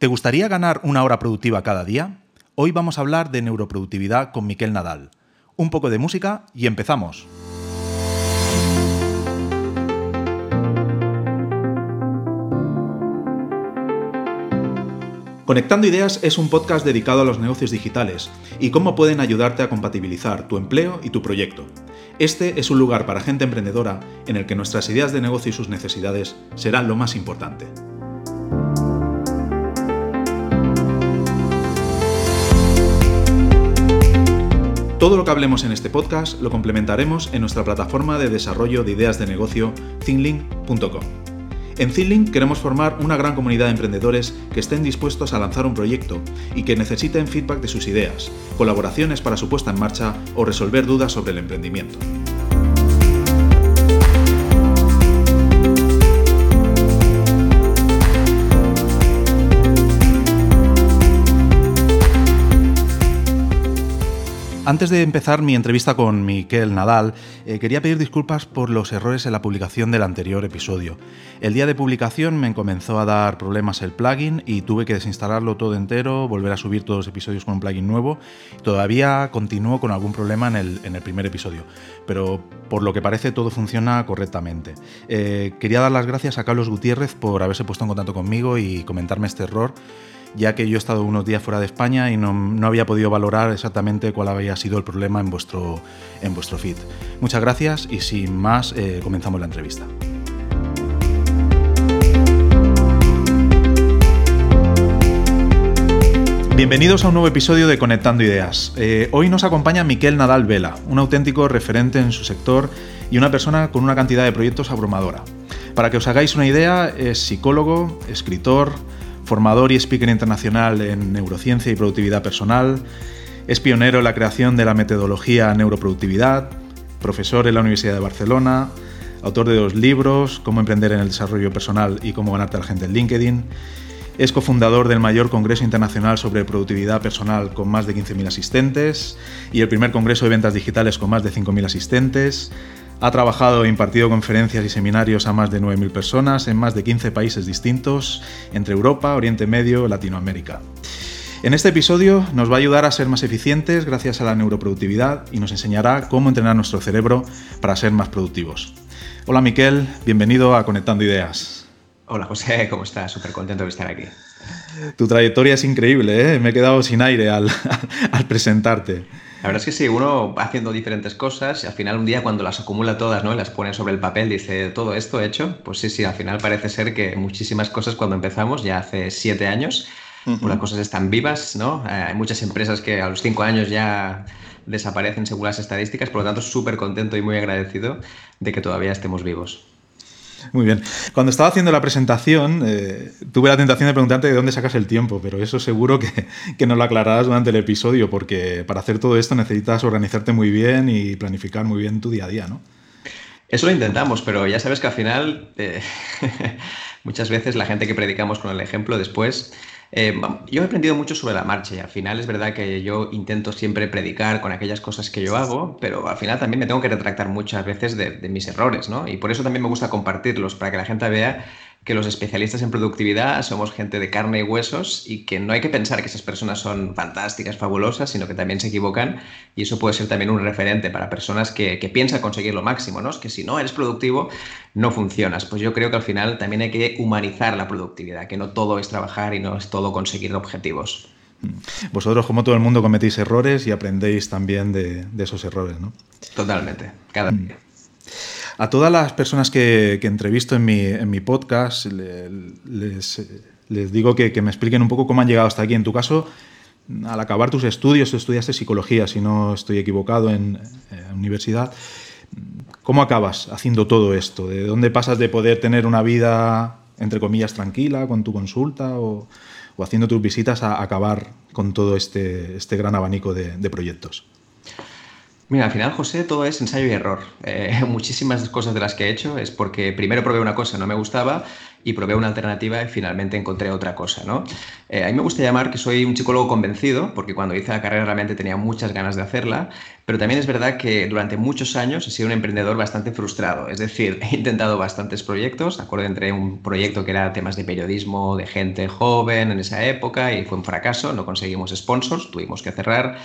¿Te gustaría ganar una hora productiva cada día? Hoy vamos a hablar de neuroproductividad con Miquel Nadal. Un poco de música y empezamos. Conectando Ideas es un podcast dedicado a los negocios digitales y cómo pueden ayudarte a compatibilizar tu empleo y tu proyecto. Este es un lugar para gente emprendedora en el que nuestras ideas de negocio y sus necesidades serán lo más importante. Todo lo que hablemos en este podcast lo complementaremos en nuestra plataforma de desarrollo de ideas de negocio, thinlink.com. En Thinlink queremos formar una gran comunidad de emprendedores que estén dispuestos a lanzar un proyecto y que necesiten feedback de sus ideas, colaboraciones para su puesta en marcha o resolver dudas sobre el emprendimiento. Antes de empezar mi entrevista con Miquel Nadal, eh, quería pedir disculpas por los errores en la publicación del anterior episodio. El día de publicación me comenzó a dar problemas el plugin y tuve que desinstalarlo todo entero, volver a subir todos los episodios con un plugin nuevo. Todavía continúo con algún problema en el, primer episodio, pero por lo que parece todo funciona correctamente. Eh, quería dar las gracias a Carlos Gutiérrez por haberse puesto en contacto conmigo y comentarme este error ya que yo he estado unos días fuera de España y no, había podido valorar exactamente cuál había sido el problema en vuestro, en vuestro feed. Muchas gracias y sin más eh, comenzamos la entrevista. Bienvenidos a un nuevo episodio de Conectando Ideas. Eh, hoy nos acompaña Miquel Nadal Vela, un auténtico referente en su sector y una persona con una cantidad de proyectos abrumadora. Para que os hagáis una idea, es psicólogo, escritor, formador y speaker internacional en neurociencia y productividad personal, es pionero en la creación de la metodología neuroproductividad, profesor en la Universidad de Barcelona, autor de dos libros, Cómo emprender en el desarrollo personal y cómo ganarte a la gente en LinkedIn. Es cofundador del mayor Congreso Internacional sobre Productividad Personal con más de 15.000 asistentes y el primer Congreso de Ventas Digitales con más de 5.000 asistentes. Ha trabajado e impartido conferencias y seminarios a más de 9.000 personas en más de 15 países distintos, entre Europa, Oriente Medio y Latinoamérica. En este episodio nos va a ayudar a ser más eficientes gracias a la neuroproductividad y nos enseñará cómo entrenar nuestro cerebro para ser más productivos. Hola Miquel, bienvenido a Conectando Ideas. Hola José, ¿cómo estás? Súper contento de estar aquí. Tu trayectoria es increíble, ¿eh? me he quedado sin aire al, al presentarte. La verdad es que sí, uno va haciendo diferentes cosas y al final un día cuando las acumula todas ¿no? y las pone sobre el papel dice, todo esto hecho, pues sí, sí, al final parece ser que muchísimas cosas cuando empezamos, ya hace siete años, pues las cosas están vivas, ¿no? Eh, hay muchas empresas que a los cinco años ya desaparecen según las estadísticas, por lo tanto súper contento y muy agradecido de que todavía estemos vivos. Muy bien. Cuando estaba haciendo la presentación, eh, tuve la tentación de preguntarte de dónde sacas el tiempo, pero eso seguro que, que nos lo aclararás durante el episodio, porque para hacer todo esto necesitas organizarte muy bien y planificar muy bien tu día a día, ¿no? Eso lo intentamos, pero ya sabes que al final eh, muchas veces la gente que predicamos con el ejemplo después eh, yo he aprendido mucho sobre la marcha y al final es verdad que yo intento siempre predicar con aquellas cosas que yo hago, pero al final también me tengo que retractar muchas veces de, de mis errores, ¿no? Y por eso también me gusta compartirlos, para que la gente vea que los especialistas en productividad somos gente de carne y huesos y que no hay que pensar que esas personas son fantásticas, fabulosas, sino que también se equivocan y eso puede ser también un referente para personas que, piensan conseguir lo máximo, ¿no? Es que si no eres productivo, no funcionas. Pues yo creo que al final también hay que humanizar la productividad, que no todo es trabajar y no es todo conseguir objetivos. Mm. Vosotros, como todo el mundo, cometéis errores y aprendéis también de, esos errores, ¿no? Totalmente, cada mm. A todas las personas que, entrevisto en mi, podcast les, digo que, me expliquen un poco cómo han llegado hasta aquí. En tu caso, al acabar tus estudios, tú estudiaste psicología, si no estoy equivocado, en, universidad. ¿Cómo acabas haciendo todo esto? ¿De dónde pasas de poder tener una vida, entre comillas, tranquila con tu consulta o, haciendo tus visitas a acabar con todo este, este gran abanico de proyectos? Mira, al final, José, todo es ensayo y error. Eh, muchísimas cosas de las que he hecho es porque primero probé una cosa, no me gustaba, y probé una alternativa y finalmente encontré otra cosa, ¿no? Eh, a mí me gusta llamar que soy un psicólogo convencido, porque cuando hice la carrera realmente tenía muchas ganas de hacerla, pero también es verdad que durante muchos años he sido un emprendedor bastante frustrado, es decir, he intentado bastantes proyectos, acuerdo entre un proyecto que era temas de periodismo, de gente joven en esa época, y fue un fracaso, no conseguimos sponsors, tuvimos que cerrar.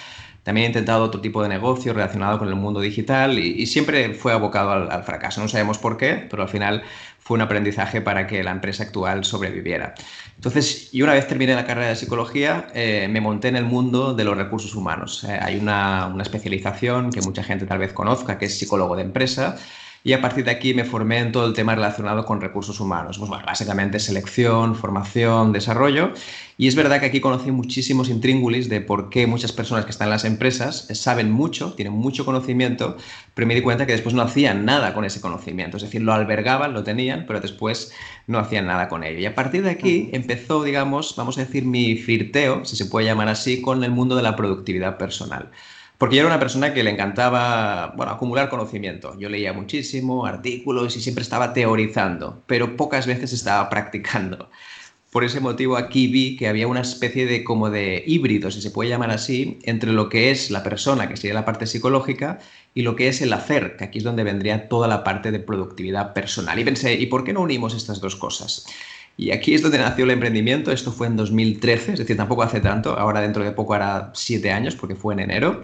También he intentado otro tipo de negocio relacionado con el mundo digital y, siempre fue abocado al, fracaso. No sabemos por qué, pero al final fue un aprendizaje para que la empresa actual sobreviviera. Entonces, y una vez terminé la carrera de psicología, eh, me monté en el mundo de los recursos humanos. Eh, hay una, una especialización que mucha gente tal vez conozca, que es psicólogo de empresa y a partir de aquí me formé en todo el tema relacionado con recursos humanos. Pues, básicamente selección, formación, desarrollo. Y es verdad que aquí conocí muchísimos intríngulis de por qué muchas personas que están en las empresas saben mucho, tienen mucho conocimiento, pero me di cuenta que después no hacían nada con ese conocimiento. Es decir, lo albergaban, lo tenían, pero después no hacían nada con ello. Y a partir de aquí empezó, digamos, vamos a decir, mi flirteo, si se puede llamar así, con el mundo de la productividad personal. Porque yo era una persona que le encantaba, bueno, acumular conocimiento. Yo leía muchísimo, artículos y siempre estaba teorizando, pero pocas veces estaba practicando. Por ese motivo aquí vi que había una especie de como de híbrido, si se puede llamar así, entre lo que es la persona, que sería la parte psicológica, y lo que es el hacer, que aquí es donde vendría toda la parte de productividad personal. Y pensé, ¿y por qué no unimos estas dos cosas? Y aquí es donde nació el emprendimiento. Esto fue en 2013, es decir, tampoco hace tanto. Ahora dentro de poco hará siete años porque fue en enero.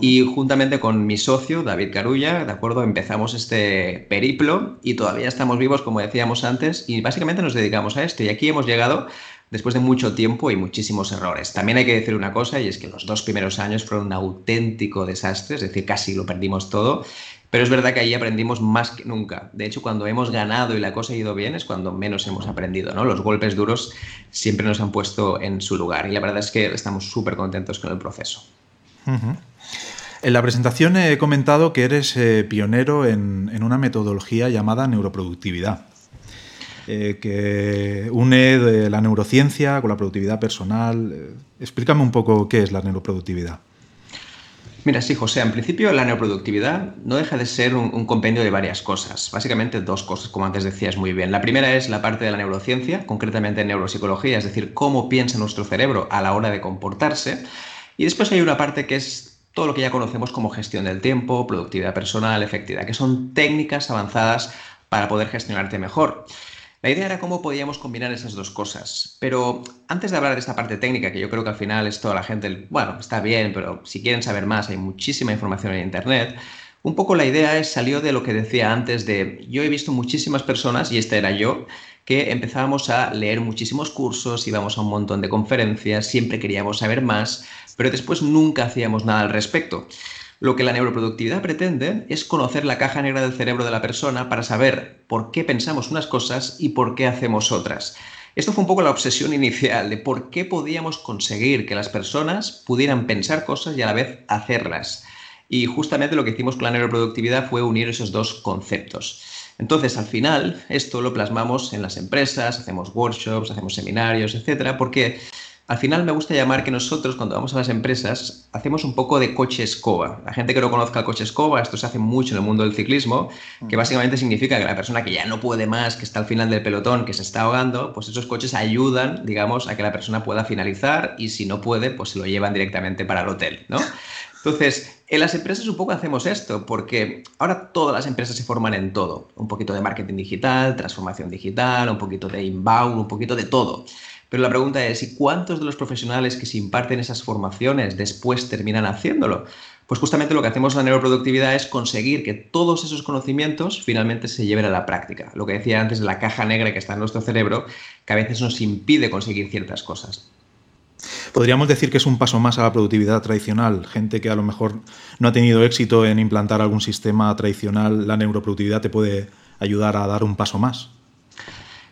Y juntamente con mi socio, David Carulla, ¿de acuerdo? Empezamos este periplo y todavía estamos vivos, como decíamos antes, y básicamente nos dedicamos a esto. Y aquí hemos llegado después de mucho tiempo y muchísimos errores. También hay que decir una cosa, y es que los dos primeros años fueron un auténtico desastre, es decir, casi lo perdimos todo. Pero es verdad que ahí aprendimos más que nunca. De hecho, cuando hemos ganado y la cosa ha ido bien es cuando menos hemos aprendido. ¿no? Los golpes duros siempre nos han puesto en su lugar y la verdad es que estamos súper contentos con el proceso. En la presentación he comentado que eres eh, pionero en, una metodología llamada neuroproductividad, eh, que une la neurociencia con la productividad personal. Eh, explícame un poco qué es la neuroproductividad. Mira, sí, José, en principio la neuroproductividad no deja de ser un, compendio de varias cosas, básicamente dos cosas, como antes decías muy bien. La primera es la parte de la neurociencia, concretamente neuropsicología, es decir, cómo piensa nuestro cerebro a la hora de comportarse. Y después hay una parte que es todo lo que ya conocemos como gestión del tiempo, productividad personal, efectividad, que son técnicas avanzadas para poder gestionarte mejor. La idea era cómo podíamos combinar esas dos cosas. Pero antes de hablar de esta parte técnica, que yo creo que al final es toda la gente, bueno, está bien, pero si quieren saber más, hay muchísima información en Internet. Un poco la idea es, salió de lo que decía antes de, yo he visto muchísimas personas, y este era yo, que empezábamos a leer muchísimos cursos, íbamos a un montón de conferencias, siempre queríamos saber más, pero después nunca hacíamos nada al respecto. Lo que la neuroproductividad pretende es conocer la caja negra del cerebro de la persona para saber por qué pensamos unas cosas y por qué hacemos otras. Esto fue un poco la obsesión inicial de por qué podíamos conseguir que las personas pudieran pensar cosas y a la vez hacerlas. Y justamente lo que hicimos con la neuroproductividad fue unir esos dos conceptos. Entonces, al final, esto lo plasmamos en las empresas, hacemos workshops, hacemos seminarios, etcétera, porque al final me gusta llamar que nosotros cuando vamos a las empresas hacemos un poco de coche escoba. La gente que no conozca el coche escoba, esto se hace mucho en el mundo del ciclismo, que básicamente significa que la persona que ya no puede más, que está al final del pelotón, que se está ahogando, pues esos coches ayudan, digamos, a que la persona pueda finalizar y si no puede, pues se lo llevan directamente para el hotel, ¿no? Entonces, en las empresas un poco hacemos esto, porque ahora todas las empresas se forman en todo. Un poquito de marketing digital, transformación digital, un poquito de inbound, un poquito de todo. Pero la pregunta es, ¿y cuántos de los profesionales que se imparten esas formaciones después terminan haciéndolo? Pues justamente lo que hacemos en la neuroproductividad es conseguir que todos esos conocimientos finalmente se lleven a la práctica. Lo que decía antes de la caja negra que está en nuestro cerebro, que a veces nos impide conseguir ciertas cosas. Podríamos decir que es un paso más a la productividad tradicional. Gente que a lo mejor no ha tenido éxito en implantar algún sistema tradicional, la neuroproductividad te puede ayudar a dar un paso más.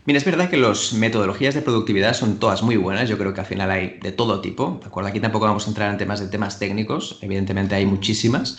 Mira, es verdad que las metodologías de productividad son todas muy buenas. Yo creo que al final hay de todo tipo. ¿De acuerdo? Aquí tampoco vamos a entrar en temas de temas técnicos. Evidentemente hay muchísimas.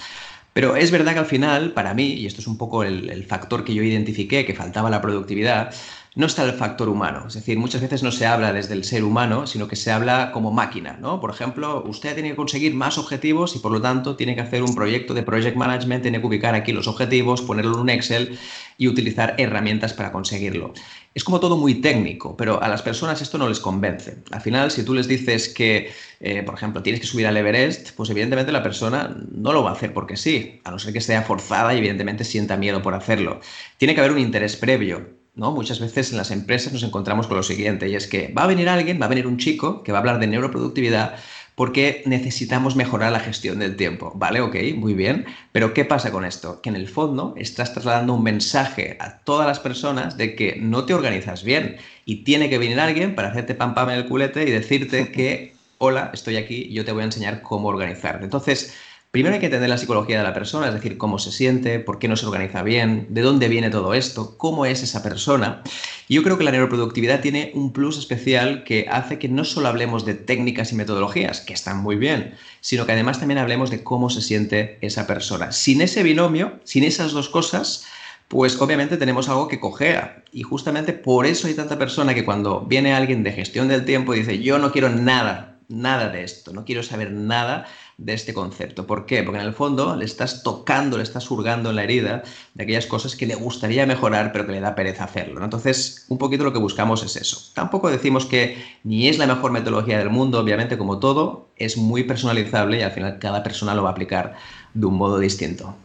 Pero es verdad que al final, para mí, y esto es un poco el, factor que yo identifiqué que faltaba la productividad, no está el factor humano. Es decir, muchas veces no se habla desde el ser humano, sino que se habla como máquina, ¿no? Por ejemplo, usted tiene que conseguir más objetivos y por lo tanto tiene que hacer un proyecto de project management, tiene que ubicar aquí los objetivos, ponerlo en un Excel y utilizar herramientas para conseguirlo. Es como todo muy técnico, pero a las personas esto no les convence. Al final, si tú les dices que, eh, por ejemplo, tienes que subir al Everest, pues evidentemente la persona no lo va a hacer porque sí, a no ser que sea forzada y evidentemente sienta miedo por hacerlo. Tiene que haber un interés previo. ¿no? Muchas veces en las empresas nos encontramos con lo siguiente, y es que va a venir alguien, va a venir un chico que va a hablar de neuroproductividad porque necesitamos mejorar la gestión del tiempo. Vale, ok, muy bien, pero ¿qué pasa con esto? Que en el fondo estás trasladando un mensaje a todas las personas de que no te organizas bien y tiene que venir alguien para hacerte pam pam en el culete y decirte que, hola, estoy aquí, yo te voy a enseñar cómo organizarte. Entonces, Primero hay que entender la psicología de la persona, es decir, cómo se siente, por qué no se organiza bien, de dónde viene todo esto, cómo es esa persona. Yo creo que la neuroproductividad tiene un plus especial que hace que no solo hablemos de técnicas y metodologías, que están muy bien, sino que además también hablemos de cómo se siente esa persona. Sin ese binomio, sin esas dos cosas, pues obviamente tenemos algo que cojea. Y justamente por eso hay tanta persona que cuando viene alguien de gestión del tiempo dice, yo no quiero nada, nada de esto, no quiero saber nada, de este concepto. ¿Por qué? Porque en el fondo le estás tocando, le estás hurgando en la herida de aquellas cosas que le gustaría mejorar, pero que le da pereza hacerlo. Entonces, un poquito lo que buscamos es eso. Tampoco decimos que ni es la mejor metodología del mundo, obviamente, como todo, es muy personalizable y al final cada persona lo va a aplicar de un modo distinto.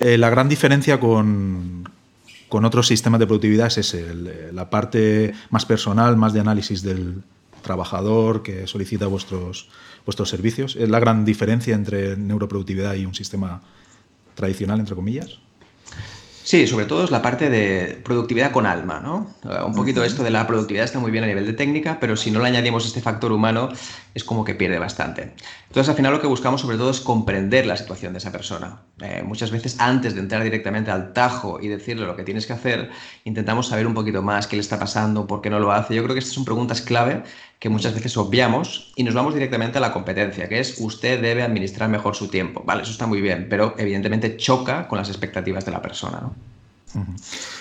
Eh, la gran diferencia con, con otros sistemas de productividad es ese, la parte más personal, más de análisis del trabajador que solicita vuestros vuestros servicios? ¿Es la gran diferencia entre neuroproductividad y un sistema tradicional, entre comillas? Sí, sobre todo es la parte de productividad con alma, ¿no? Un poquito esto de la productividad está muy bien a nivel de técnica, pero si no le añadimos este factor humano, es como que pierde bastante. Entonces, al final lo que buscamos sobre todo es comprender la situación de esa persona. Eh, muchas veces, antes de entrar directamente al tajo y decirle lo que tienes que hacer, intentamos saber un poquito más qué le está pasando, por qué no lo hace. Yo creo que estas son preguntas clave que muchas veces obviamos y nos vamos directamente a la competencia, que es usted debe administrar mejor su tiempo. Vale, eso está muy bien, pero evidentemente choca con las expectativas de la persona. ¿no?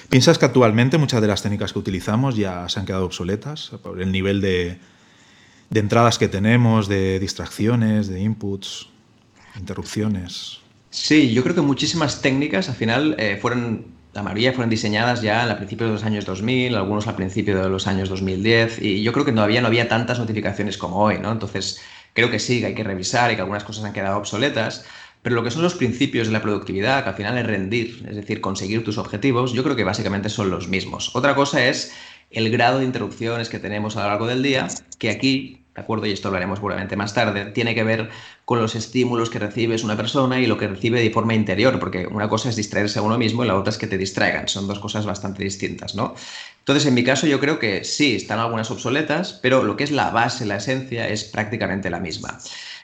¿Piensas que actualmente muchas de las técnicas que utilizamos ya se han quedado obsoletas por el nivel de, entradas que tenemos, de distracciones, de inputs, interrupciones? Sí, yo creo que muchísimas técnicas al final eh, fueron, la mayoría fueron diseñadas ya a principios de los años 2000, algunos al principio de los años 2010, y yo creo que todavía no había tantas notificaciones como hoy, ¿no? Entonces, creo que sí, que hay que revisar y que algunas cosas han quedado obsoletas. Pero lo que son los principios de la productividad, que al final es rendir, es decir, conseguir tus objetivos, yo creo que básicamente son los mismos. Otra cosa es el grado de interrupciones que tenemos a lo largo del día, que aquí, de acuerdo, y esto hablaremos seguramente más tarde, tiene que ver con los estímulos que recibes una persona y lo que recibe de forma interior, porque una cosa es distraerse a uno mismo y la otra es que te distraigan, son dos cosas bastante distintas, ¿no? Entonces, en mi caso, yo creo que sí, están algunas obsoletas, pero lo que es la base, la esencia, es prácticamente la misma.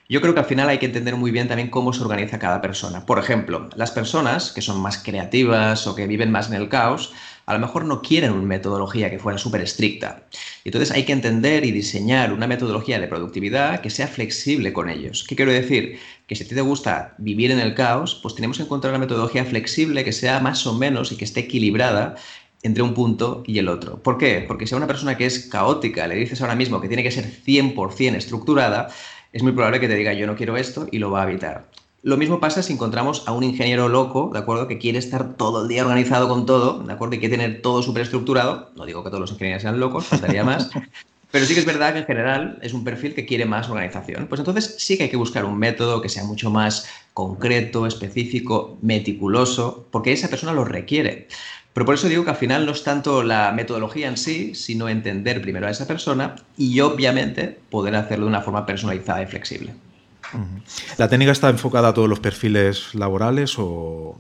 Yo creo que al final hay que entender muy bien también cómo se organiza cada persona. Por ejemplo, las personas que son más creativas o que viven más en el caos, a lo mejor no quieren una metodología que fuera súper estricta. Entonces hay que entender y diseñar una metodología de productividad que sea flexible con ellos. ¿Qué quiero decir? Que si a ti te gusta vivir en el caos, pues tenemos que encontrar una metodología flexible que sea más o menos y que esté equilibrada entre un punto y el otro. ¿Por qué? Porque si a una persona que es caótica le dices ahora mismo que tiene que ser 100% estructurada, es muy probable que te diga yo no quiero esto y lo va a evitar. Lo mismo pasa si encontramos a un ingeniero loco, ¿de acuerdo? Que quiere estar todo el día organizado con todo, ¿de acuerdo? Y quiere tener todo súper estructurado. No digo que todos los ingenieros sean locos, faltaría más. Pero sí que es verdad que en general es un perfil que quiere más organización. Pues entonces sí que hay que buscar un método que sea mucho más concreto, específico, meticuloso, porque esa persona lo requiere. Pero por eso digo que al final no es tanto la metodología en sí, sino entender primero a esa persona y obviamente poder hacerlo de una forma personalizada y flexible. ¿La técnica está enfocada a todos los perfiles laborales o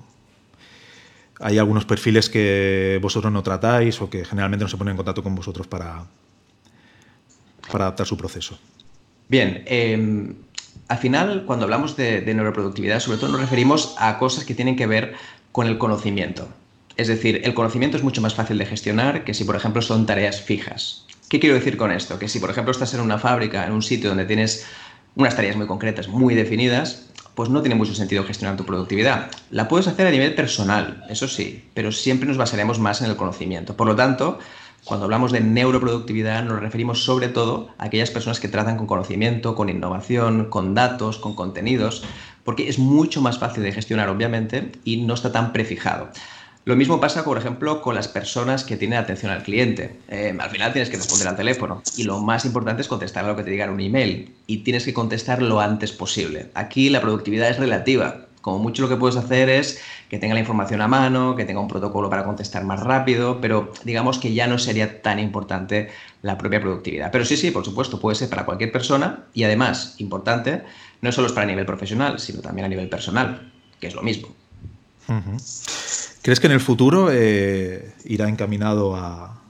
hay algunos perfiles que vosotros no tratáis o que generalmente no se ponen en contacto con vosotros para, para adaptar su proceso? Bien, em, al final cuando hablamos de neuroproductividad sobre todo nos referimos a cosas que tienen que ver con el conocimiento. Es decir, el conocimiento es mucho más fácil de gestionar que si, por ejemplo, son tareas fijas. ¿Qué quiero decir con esto? Que si, por ejemplo, estás en una fábrica, en un sitio donde tienes unas tareas muy concretas, muy definidas, pues no tiene mucho sentido gestionar tu productividad. La puedes hacer a nivel personal, eso sí, pero siempre nos basaremos más en el conocimiento. Por lo tanto, cuando hablamos de neuroproductividad nos referimos sobre todo a aquellas personas que tratan con conocimiento, con innovación, con datos, con contenidos, porque es mucho más fácil de gestionar, obviamente, y no está tan prefijado. Lo mismo pasa, por ejemplo, con las personas que tienen atención al cliente. Eh, al final tienes que responder al teléfono y lo más importante es contestar a lo que te diga en un email y tienes que contestar lo antes posible. Aquí la productividad es relativa. Como mucho lo que puedes hacer es que tenga la información a mano, que tenga un protocolo para contestar más rápido, pero digamos que ya no sería tan importante la propia productividad. Pero sí, sí, por supuesto, puede ser para cualquier persona y además, importante, no solo es para nivel profesional, sino también a nivel personal, que es lo mismo. ¿Crees que en el futuro eh, irá encaminado a,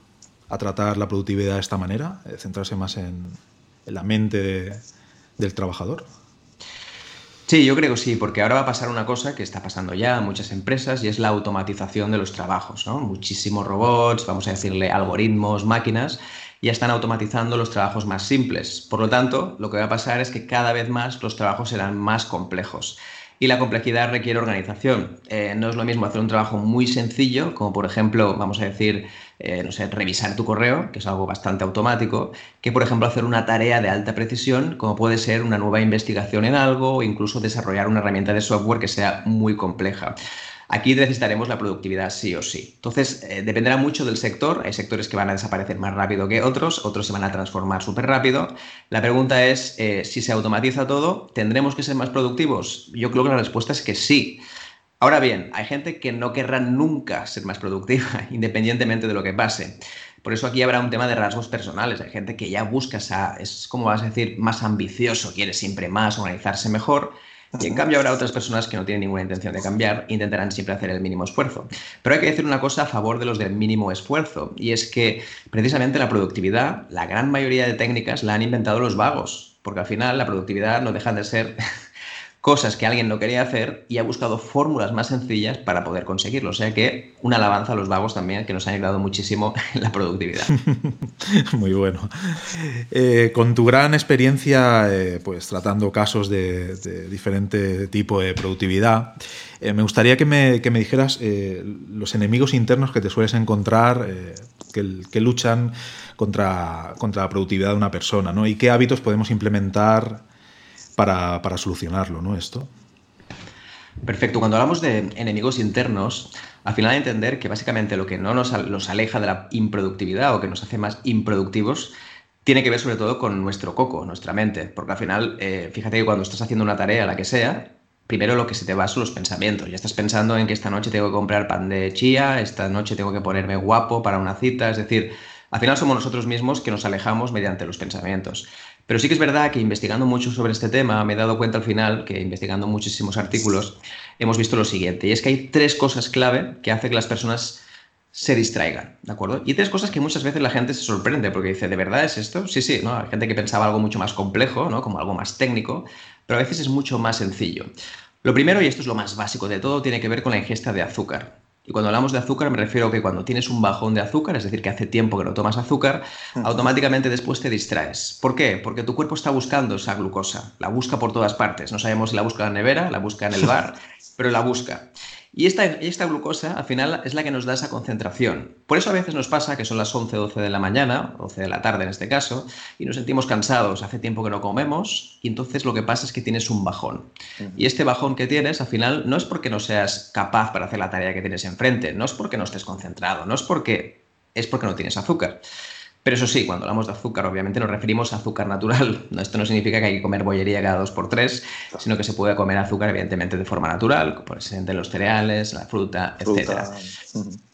tratar la productividad de esta manera, eh, centrarse más en, la mente del trabajador? Sí, yo creo que sí, porque ahora va a pasar una cosa que está pasando ya en muchas empresas y es la automatización de los trabajos. ¿no? Muchísimos robots, vamos a decirle algoritmos, máquinas, ya están automatizando los trabajos más simples. Por lo tanto, lo que va a pasar es que cada vez más los trabajos serán más complejos y la complejidad requiere organización. Eh, no es lo mismo hacer un trabajo muy sencillo, como por ejemplo, vamos a decir, eh, no sé, revisar tu correo, que es algo bastante automático, que por ejemplo hacer una tarea de alta precisión, como puede ser una nueva investigación en algo o incluso desarrollar una herramienta de software que sea muy compleja. Aquí necesitaremos la productividad sí o sí. Entonces, eh, dependerá mucho del sector. Hay sectores que van a desaparecer más rápido que otros, otros se van a transformar súper rápido. La pregunta es, eh, si se automatiza todo, ¿tendremos que ser más productivos? Yo creo que la respuesta es que sí. Ahora bien, hay gente que no querrá nunca ser más productiva, independientemente de lo que pase. Por eso aquí habrá un tema de rasgos personales. Hay gente que ya busca, esa, es como vas a decir, más ambicioso, quiere siempre más, organizarse mejor. Y en cambio habrá otras personas que no tienen ninguna intención de cambiar e intentarán siempre hacer el mínimo esfuerzo. Pero hay que decir una cosa a favor de los del mínimo esfuerzo, y es que precisamente la productividad, la gran mayoría de técnicas la han inventado los vagos, porque al final la productividad no deja de ser cosas que alguien no quería hacer y ha buscado fórmulas más sencillas para poder conseguirlo. O sea que una alabanza a los vagos también, que nos han ayudado muchísimo en la productividad. Muy bueno. Eh, con tu gran experiencia, eh, pues tratando casos de, diferente tipo de productividad, eh, me gustaría que me, dijeras los enemigos internos que te sueles encontrar, que, luchan contra, contra la productividad de una persona, ¿no? Y qué hábitos podemos implementar para, solucionarlo, ¿no? Esto. Perfecto. Cuando hablamos de enemigos internos, al final entender que básicamente lo que no nos los aleja de la improductividad o que nos hace más improductivos tiene que ver sobre todo con nuestro coco, nuestra mente. Porque al final, eh, fíjate que cuando estás haciendo una tarea, la que sea, primero lo que se te va son los pensamientos. Ya estás pensando en que esta noche tengo que comprar pan de chía, esta noche tengo que ponerme guapo para una cita. Es decir, al final somos nosotros mismos que nos alejamos mediante los pensamientos. Pero sí que es verdad que investigando mucho sobre este tema, me he dado cuenta al final que investigando muchísimos artículos, hemos visto lo siguiente, y es que hay tres cosas clave que hacen que las personas se distraigan, ¿de acuerdo? Y tres cosas que muchas veces la gente se sorprende porque dice, ¿de verdad es esto? Sí, sí, ¿no? Hay gente que pensaba algo mucho más complejo, ¿no? Como algo más técnico, pero a veces es mucho más sencillo. Lo primero, y esto es lo más básico de todo, tiene que ver con la ingesta de azúcar. Y cuando hablamos de azúcar me refiero a que cuando tienes un bajón de azúcar, es decir, que hace tiempo que no tomas azúcar, automáticamente después te distraes. ¿Por qué? Porque tu cuerpo está buscando esa glucosa, la busca por todas partes. No sabemos si la busca en la nevera, la busca en el bar, pero la busca. Y esta, esta glucosa, al final, es la que nos da esa concentración. Por eso a veces nos pasa que son las 11, 12 de la mañana, 12 de la tarde en este caso, y nos sentimos cansados, hace tiempo que no comemos, y entonces lo que pasa es que tienes un bajón. Y este bajón que tienes, al final, no es porque no seas capaz para hacer la tarea que tienes enfrente, no es porque no estés concentrado, no es porque es porque no tienes azúcar. Pero eso sí, cuando hablamos de azúcar, obviamente nos referimos a azúcar natural. Esto no significa que hay que comer bollería cada dos por tres, sino que se puede comer azúcar, evidentemente, de forma natural, por ejemplo, los cereales, la fruta, etc.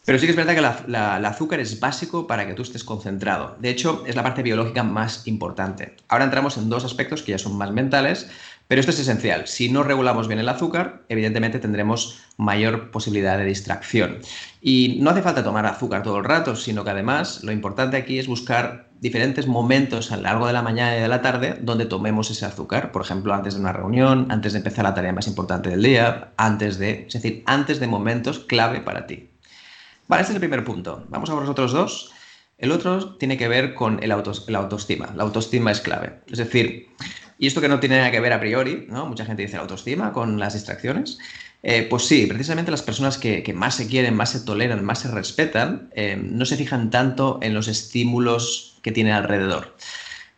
Pero sí que es verdad que el azúcar es básico para que tú estés concentrado. De hecho, es la parte biológica más importante. Ahora entramos en dos aspectos que ya son más mentales, pero esto es esencial. Si no regulamos bien el azúcar, evidentemente tendremos mayor posibilidad de distracción. Y no hace falta tomar azúcar todo el rato, sino que además lo importante aquí es buscar diferentes momentos a lo largo de la mañana y de la tarde donde tomemos ese azúcar. Por ejemplo, antes de una reunión, antes de empezar la tarea más importante del día, antes de, es decir, antes de momentos clave para ti. Vale, este es el primer punto. Vamos a los otros dos. El otro tiene que ver con el la autoestima. La autoestima es clave. Es decir, Y esto que no tiene nada que ver a priori, ¿no? Mucha gente dice la autoestima con las distracciones. Eh, pues sí, precisamente las personas que, más se quieren, más se toleran, más se respetan, eh, no se fijan tanto en los estímulos que tienen alrededor.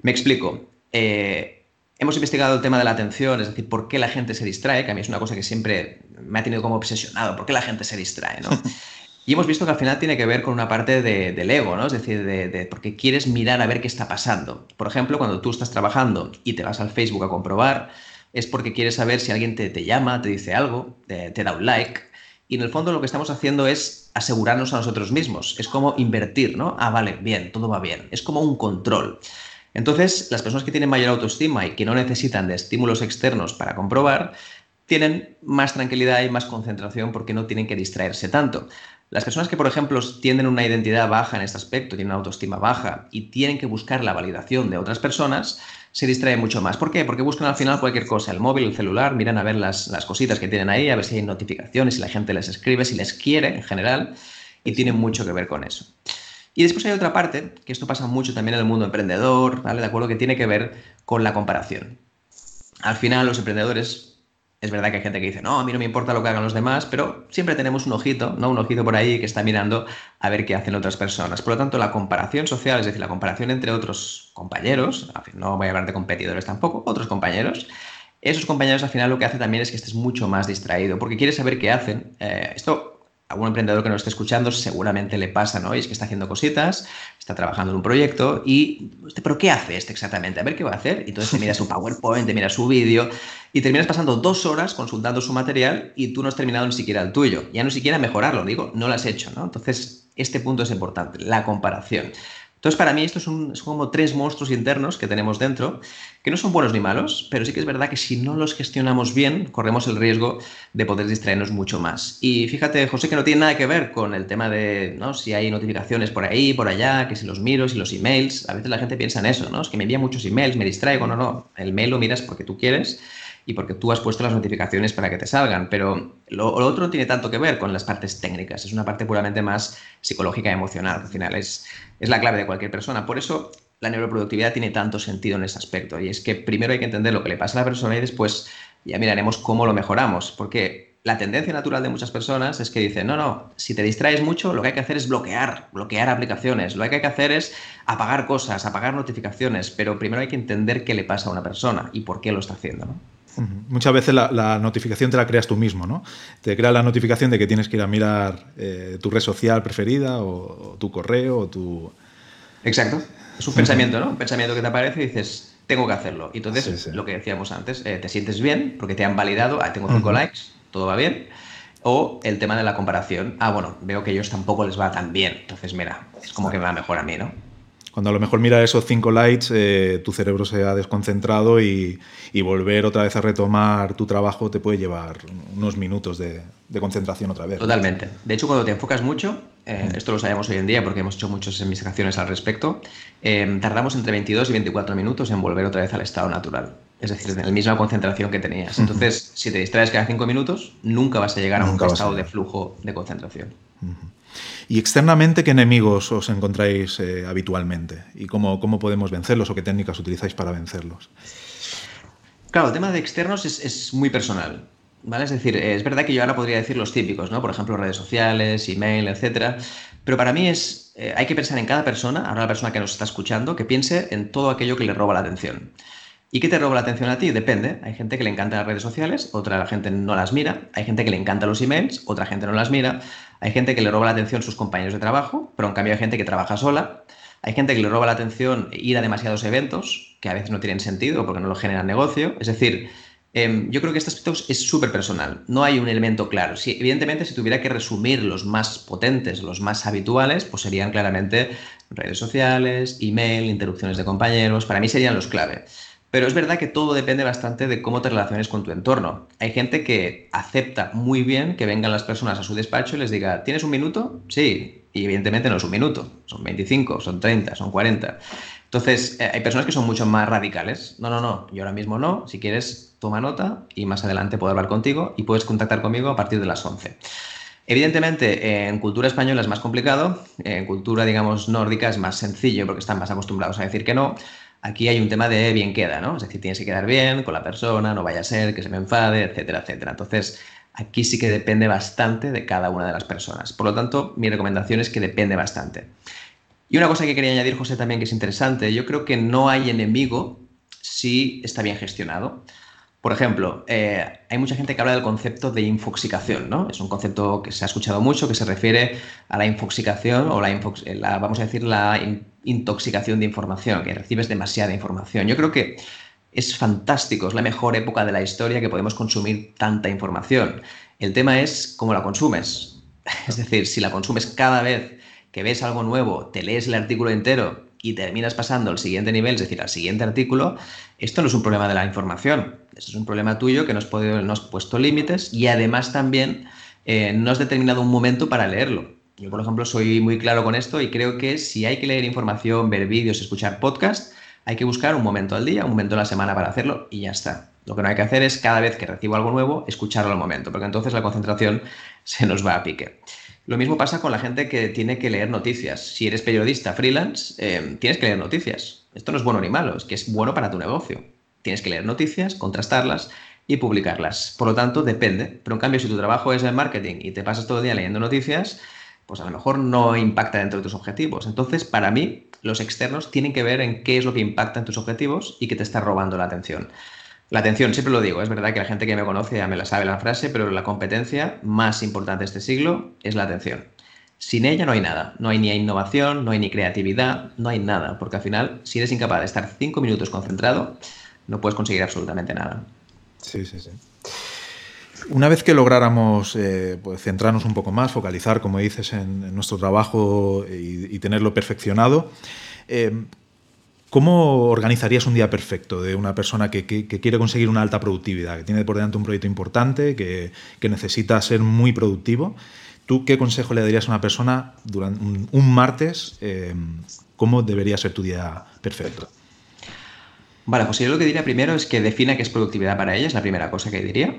Me explico. Eh, hemos investigado el tema de la atención, es decir, por qué la gente se distrae, que a mí es una cosa que siempre me ha tenido como obsesionado, por qué la gente se distrae, ¿no? Y hemos visto que al final tiene que ver con una parte del ego, ¿no? Es decir, de, porque quieres mirar a ver qué está pasando. Por ejemplo, cuando tú estás trabajando y te vas al Facebook a comprobar, es porque quieres saber si alguien te, te llama, te dice algo, te, da un like. Y en el fondo lo que estamos haciendo es asegurarnos a nosotros mismos. Es como invertir, ¿no? Ah, vale, bien, todo va bien. Es como un control. Entonces, las personas que tienen mayor autoestima y que no necesitan de estímulos externos para comprobar, tienen más tranquilidad y más concentración porque no tienen que distraerse tanto. Las personas que, por ejemplo, tienen una identidad baja en este aspecto, tienen una autoestima baja y tienen que buscar la validación de otras personas, se distraen mucho más. ¿Por qué? Porque buscan al final cualquier cosa, el móvil, el celular, miran a ver las, las cositas que tienen ahí, a ver si hay notificaciones, si la gente les escribe, si les quiere en general, y tienen mucho que ver con eso. Y después hay otra parte, que esto pasa mucho también en el mundo emprendedor, ¿vale? De acuerdo, que tiene que ver con la comparación. Al final, los emprendedores es verdad que hay gente que dice, no, a mí no me importa lo que hagan los demás, pero siempre tenemos un ojito, ¿no? Un ojito por ahí que está mirando a ver qué hacen otras personas. Por lo tanto, la comparación social, es decir, la comparación entre otros compañeros, no voy a hablar de competidores tampoco, otros compañeros, esos compañeros al final lo que hace también es que estés mucho más distraído, porque quieres saber qué hacen. Eh, esto algún emprendedor que nos esté escuchando seguramente le pasa, ¿no? Y es que está haciendo cositas, está trabajando en un proyecto y, ¿pero qué hace este exactamente? A ver qué va a hacer. Y entonces te miras su PowerPoint, te miras su vídeo y terminas pasando dos horas consultando su material y tú no has terminado ni siquiera el tuyo. Ya no siquiera mejorarlo, digo, no lo has hecho, ¿no? Entonces, este punto es importante, la comparación. Entonces, para mí, estos son, como tres monstruos internos que tenemos dentro, que no son buenos ni malos, pero sí que es verdad que si no los gestionamos bien, corremos el riesgo de poder distraernos mucho más. Y fíjate, José, que no tiene nada que ver con el tema de ¿no? si hay notificaciones por ahí, por allá, que si los miro, si los emails. A veces la gente piensa en eso, ¿no? Es que me envía muchos emails, me distraigo. No, no. El mail lo miras porque tú quieres y porque tú has puesto las notificaciones para que te salgan. Pero lo, otro no tiene tanto que ver con las partes técnicas, es una parte puramente más psicológica y emocional. Al final es, es la clave de cualquier persona. Por eso la neuroproductividad tiene tanto sentido en ese aspecto. Y es que primero hay que entender lo que le pasa a la persona y después ya miraremos cómo lo mejoramos. Porque la tendencia natural de muchas personas es que dicen, no, no, si te distraes mucho, lo que hay que hacer es bloquear, bloquear aplicaciones, lo que hay que hacer es apagar cosas, apagar notificaciones, pero primero hay que entender qué le pasa a una persona y por qué lo está haciendo. Muchas veces la, notificación te la creas tú mismo, ¿no? Te crea la notificación de que tienes que ir a mirar eh, tu red social preferida o, tu correo o tu... Exacto. Es un pensamiento, ¿no? Un pensamiento que te aparece y dices, tengo que hacerlo. Y entonces, lo que decíamos antes, eh, te sientes bien porque te han validado, ah, tengo cinco likes, todo va bien. O el tema de la comparación, ah, bueno, veo que a ellos tampoco les va tan bien. Entonces, mira, es como que me va mejor a mí, ¿no? Cuando a lo mejor mira esos cinco lights, eh, tu cerebro se ha desconcentrado y, volver otra vez a retomar tu trabajo te puede llevar unos minutos de, concentración otra vez. Totalmente. De hecho, cuando te enfocas mucho, eh, esto lo sabemos hoy en día porque hemos hecho muchas investigaciones al respecto, eh, tardamos entre 22 y 24 minutos en volver otra vez al estado natural. Es decir, en la misma concentración que tenías. Entonces, si te distraes cada cinco minutos, nunca vas a llegar a un estado de flujo de concentración. Y externamente, ¿qué enemigos os encontráis eh, habitualmente? ¿Y cómo, cómo, podemos vencerlos o qué técnicas utilizáis para vencerlos? Claro, el tema de externos es, es, muy personal. ¿vale? Es decir, es verdad que yo ahora podría decir los típicos, ¿no? Por ejemplo, redes sociales, email, etcétera. Pero para mí es, eh, hay que pensar en cada persona, ahora la persona que nos está escuchando, que piense en todo aquello que le roba la atención. ¿Y qué te roba la atención a ti? Depende. Hay gente que le encanta las redes sociales, otra gente no las mira. Hay gente que le encanta los emails, otra gente no las mira. Hay gente que le roba la atención sus compañeros de trabajo, pero en cambio hay gente que trabaja sola. Hay gente que le roba la atención ir a demasiados eventos, que a veces no tienen sentido porque no lo generan negocio. Es decir, em, yo creo que este aspecto es súper personal. No hay un elemento claro. Si, evidentemente, si tuviera que resumir los más potentes, los más habituales, pues serían claramente redes sociales, email, interrupciones de compañeros. Para mí serían los clave. Pero es verdad que todo depende bastante de cómo te relaciones con tu entorno. Hay gente que acepta muy bien que vengan las personas a su despacho y les diga, ¿tienes un minuto? Sí. Y evidentemente no es un minuto, son 25, son 30, son 40. Entonces, eh, hay personas que son mucho más radicales. No, no, no, yo ahora mismo no. Si quieres, toma nota y más adelante puedo hablar contigo y puedes contactar conmigo a partir de las 11. Evidentemente, en cultura española es más complicado, en cultura, digamos, nórdica es más sencillo porque están más acostumbrados a decir que no. Aquí hay un tema de bien queda, ¿no? Es decir, tienes que quedar bien con la persona, no vaya a ser que se me enfade, etcétera, etcétera. Entonces, aquí sí que depende bastante de cada una de las personas. Por lo tanto, mi recomendación es que depende bastante. Y una cosa que quería añadir, José, también que es interesante, yo creo que no hay enemigo si está bien gestionado. Por ejemplo, eh, hay mucha gente que habla del concepto de infoxicación, ¿no? Es un concepto que se ha escuchado mucho, que se refiere a la infoxicación o la, vamos a decir, la intoxicación de información, que recibes demasiada información. Yo creo que es fantástico, es la mejor época de la historia que podemos consumir tanta información. El tema es cómo la consumes. Es decir, si la consumes cada vez que ves algo nuevo, te lees el artículo entero y terminas pasando al siguiente nivel, es decir, al siguiente artículo, esto no es un problema de la información, esto es un problema tuyo que no has, puesto límites y además también eh, no has determinado un momento para leerlo. Yo, por ejemplo, soy muy claro con esto y creo que si hay que leer información, ver vídeos, escuchar podcast, hay que buscar un momento al día, un momento a la semana para hacerlo y ya está. Lo que no hay que hacer es cada vez que recibo algo nuevo, escucharlo al momento, porque entonces la concentración se nos va a pique. Lo mismo pasa con la gente que tiene que leer noticias. Si eres periodista freelance, eh, tienes que leer noticias. Esto no es bueno ni malo, es que es bueno para tu negocio. Tienes que leer noticias, contrastarlas y publicarlas. Por lo tanto, depende. Pero en cambio, si tu trabajo es el marketing y te pasas todo el día leyendo noticias, pues a lo mejor no impacta dentro de tus objetivos. Entonces, para mí, los externos tienen que ver en qué es lo que impacta en tus objetivos y que te está robando la atención. La atención, siempre lo digo, es verdad que la gente que me conoce ya me la sabe la frase, pero la competencia más importante de este siglo es la atención. Sin ella no hay nada, no hay ni innovación, no hay ni creatividad, no hay nada, porque al final, si eres incapaz de estar cinco minutos concentrado, no puedes conseguir absolutamente nada. Sí, sí, sí. Una vez que lográramos eh, pues, centrarnos un poco más, focalizar, como dices, en, nuestro trabajo y, tenerlo perfeccionado, eh, ¿Cómo organizarías un día perfecto de una persona que, quiere conseguir una alta productividad, que tiene por delante un proyecto importante, que, necesita ser muy productivo? ¿Tú qué consejo le darías a una persona durante un, martes? Eh, ¿Cómo debería ser tu día perfecto? Vale, pues yo lo que diría primero es que defina qué es productividad para ella, es la primera cosa que diría.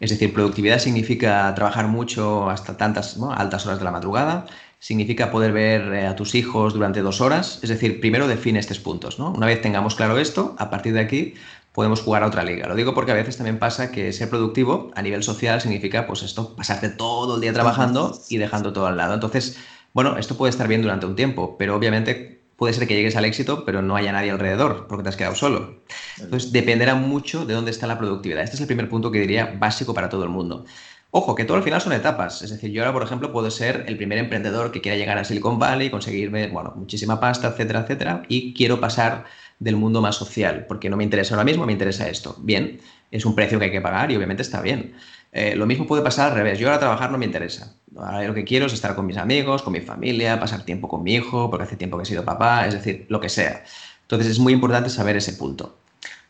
Es decir, productividad significa trabajar mucho hasta tantas altas horas de la madrugada, significa poder ver eh, a tus hijos durante dos horas. Es decir, primero define estos puntos. ¿no? Una vez tengamos claro esto, a partir de aquí podemos jugar a otra liga. Lo digo porque a veces también pasa que ser productivo a nivel social significa, pues esto, pasarte todo el día trabajando y dejando todo al lado. Entonces, bueno, esto puede estar bien durante un tiempo, pero obviamente puede ser que llegues al éxito, pero no haya nadie alrededor porque te has quedado solo. Entonces, dependerá mucho de dónde está la productividad. Este es el primer punto que diría básico para todo el mundo. Ojo, que todo al final son etapas. Es decir, yo ahora, por ejemplo, puedo ser el primer emprendedor que quiera llegar a Silicon Valley, conseguirme, bueno, muchísima pasta, etcétera, etcétera, y quiero pasar del mundo más social, porque no me interesa ahora mismo, me interesa esto. Bien, es un precio que hay que pagar y obviamente está bien. Eh, lo mismo puede pasar al revés. Yo ahora trabajar no me interesa. Ahora lo que quiero es estar con mis amigos, con mi familia, pasar tiempo con mi hijo, porque hace tiempo que he sido papá, es decir, lo que sea. Entonces es muy importante saber ese punto.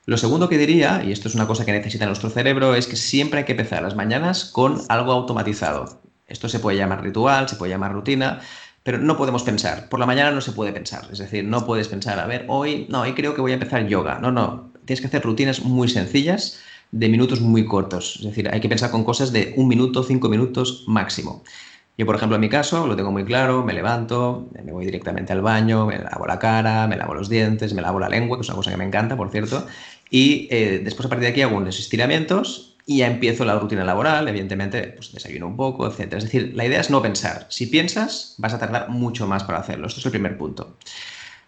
Lo segundo que diría, y esto es una cosa que necesita nuestro cerebro, es que siempre hay que empezar las mañanas con algo automatizado. Esto se puede llamar ritual, se puede llamar rutina, pero no podemos pensar. Por la mañana no se puede pensar. Es decir, no puedes pensar, a ver, hoy, no, hoy creo que voy a empezar yoga. No, no. Tienes que hacer rutinas muy sencillas, de minutos muy cortos. Es decir, hay que pensar con cosas de un minuto, cinco minutos máximo. Yo, por ejemplo, en mi caso, lo tengo muy claro, me levanto, me voy directamente al baño, me lavo la cara, me lavo los dientes, me lavo la lengua, que es una cosa que me encanta, por cierto, y eh, después a partir de aquí hago unos estiramientos y ya empiezo la rutina laboral, evidentemente, pues desayuno un poco, etc. Es decir, la idea es no pensar. Si piensas, vas a tardar mucho más para hacerlo. Esto es el primer punto.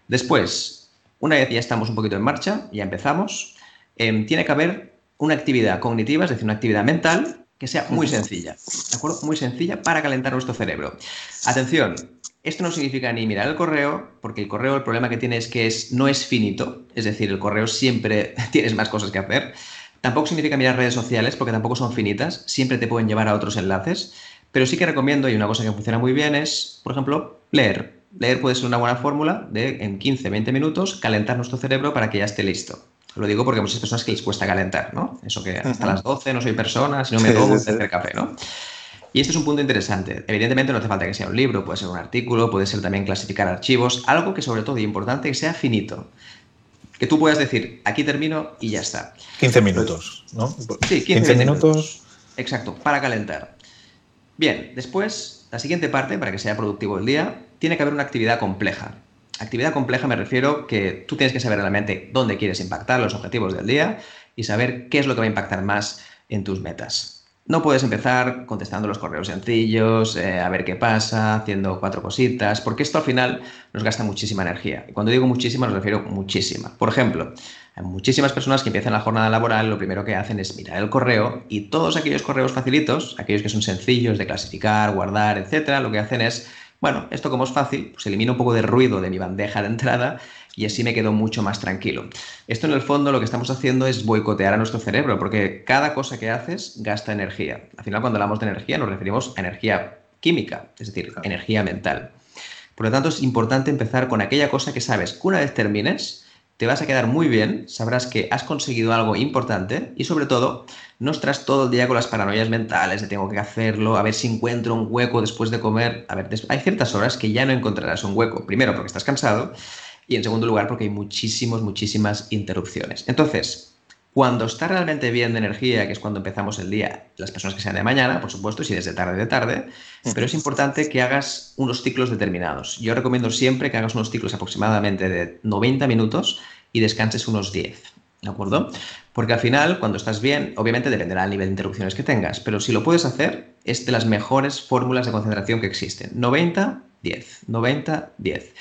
Después, una vez ya estamos un poquito en marcha, ya empezamos, em, tiene que haber una actividad cognitiva, es decir, una actividad mental que sea muy sencilla, ¿de acuerdo? Muy sencilla para calentar nuestro cerebro. Atención, esto no significa ni mirar el correo, porque el correo el problema que tiene es que es, no es finito, es decir, el correo siempre tienes más cosas que hacer. Tampoco significa mirar redes sociales, porque tampoco son finitas, siempre te pueden llevar a otros enlaces, pero sí que recomiendo, y una cosa que funciona muy bien es, por ejemplo, leer. Leer puede ser una buena fórmula de en 15-20 minutos calentar nuestro cerebro para que ya esté listo. Lo digo porque hay muchas personas que les cuesta calentar, ¿no? Eso que hasta las 12 no soy persona, si no me tomo un café, ¿no? Y este es un punto interesante. Evidentemente no hace falta que sea un libro, puede ser un artículo, puede ser también clasificar archivos, algo que sobre todo es importante que sea finito. Que tú puedas decir, aquí termino y ya está. 15 minutos, ¿no? Sí, 15, minutos. Exacto, para calentar. Bien, después, la siguiente parte, para que sea productivo el día, tiene que haber una actividad compleja. Actividad compleja me refiero que tú tienes que saber realmente dónde quieres impactar los objetivos del día y saber qué es lo que va a impactar más en tus metas. No puedes empezar contestando los correos sencillos, eh, a ver qué pasa, haciendo cuatro cositas, porque esto al final nos gasta muchísima energía. Y cuando digo muchísima, me refiero muchísima. Por ejemplo, hay muchísimas personas que empiezan la jornada laboral, lo primero que hacen es mirar el correo y todos aquellos correos facilitos, aquellos que son sencillos de clasificar, guardar, etcétera, lo que hacen es, bueno, esto como es fácil, pues elimino un poco de ruido de mi bandeja de entrada y así me quedo mucho más tranquilo. Esto en el fondo lo que estamos haciendo es boicotear a nuestro cerebro, porque cada cosa que haces gasta energía. Al final cuando hablamos de energía nos referimos a energía química, es decir, energía mental. Por lo tanto es importante empezar con aquella cosa que sabes que una vez termines, te vas a quedar muy bien, sabrás que has conseguido algo importante y sobre todo no estarás todo el día con las paranoias mentales de tengo que hacerlo, a ver si encuentro un hueco después de comer. A ver, hay ciertas horas que ya no encontrarás un hueco. Primero porque estás cansado y en segundo lugar porque hay muchísimas, muchísimas interrupciones. Entonces, cuando está realmente bien de energía, que es cuando empezamos el día, las personas que sean de mañana, por supuesto, si desde tarde de tarde, pero es importante que hagas unos ciclos determinados. Yo recomiendo siempre que hagas unos ciclos aproximadamente de 90 minutos y descanses unos 10. ¿De acuerdo? Porque al final, cuando estás bien, obviamente dependerá del nivel de interrupciones que tengas, pero si lo puedes hacer, es de las mejores fórmulas de concentración que existen. 90, 10, 90, 10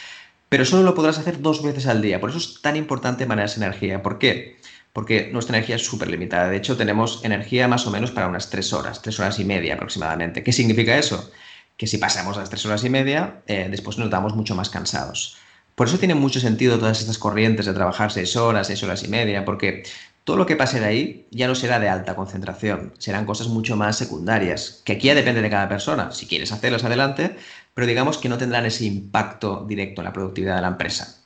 pero solo lo podrás hacer dos veces al día. Por eso es tan importante manejar esa energía. ¿Por qué? Porque nuestra energía es súper limitada. De hecho, tenemos energía más o menos para unas tres horas, tres horas y media aproximadamente. ¿Qué significa eso? Que si pasamos las tres horas y media, eh, después nos notamos mucho más cansados. Por eso tiene mucho sentido todas estas corrientes de trabajar seis horas, seis horas y media, porque todo lo que pase de ahí ya no será de alta concentración, serán cosas mucho más secundarias, que aquí ya depende de cada persona. Si quieres hacerlas adelante, pero digamos que no tendrán ese impacto directo en la productividad de la empresa.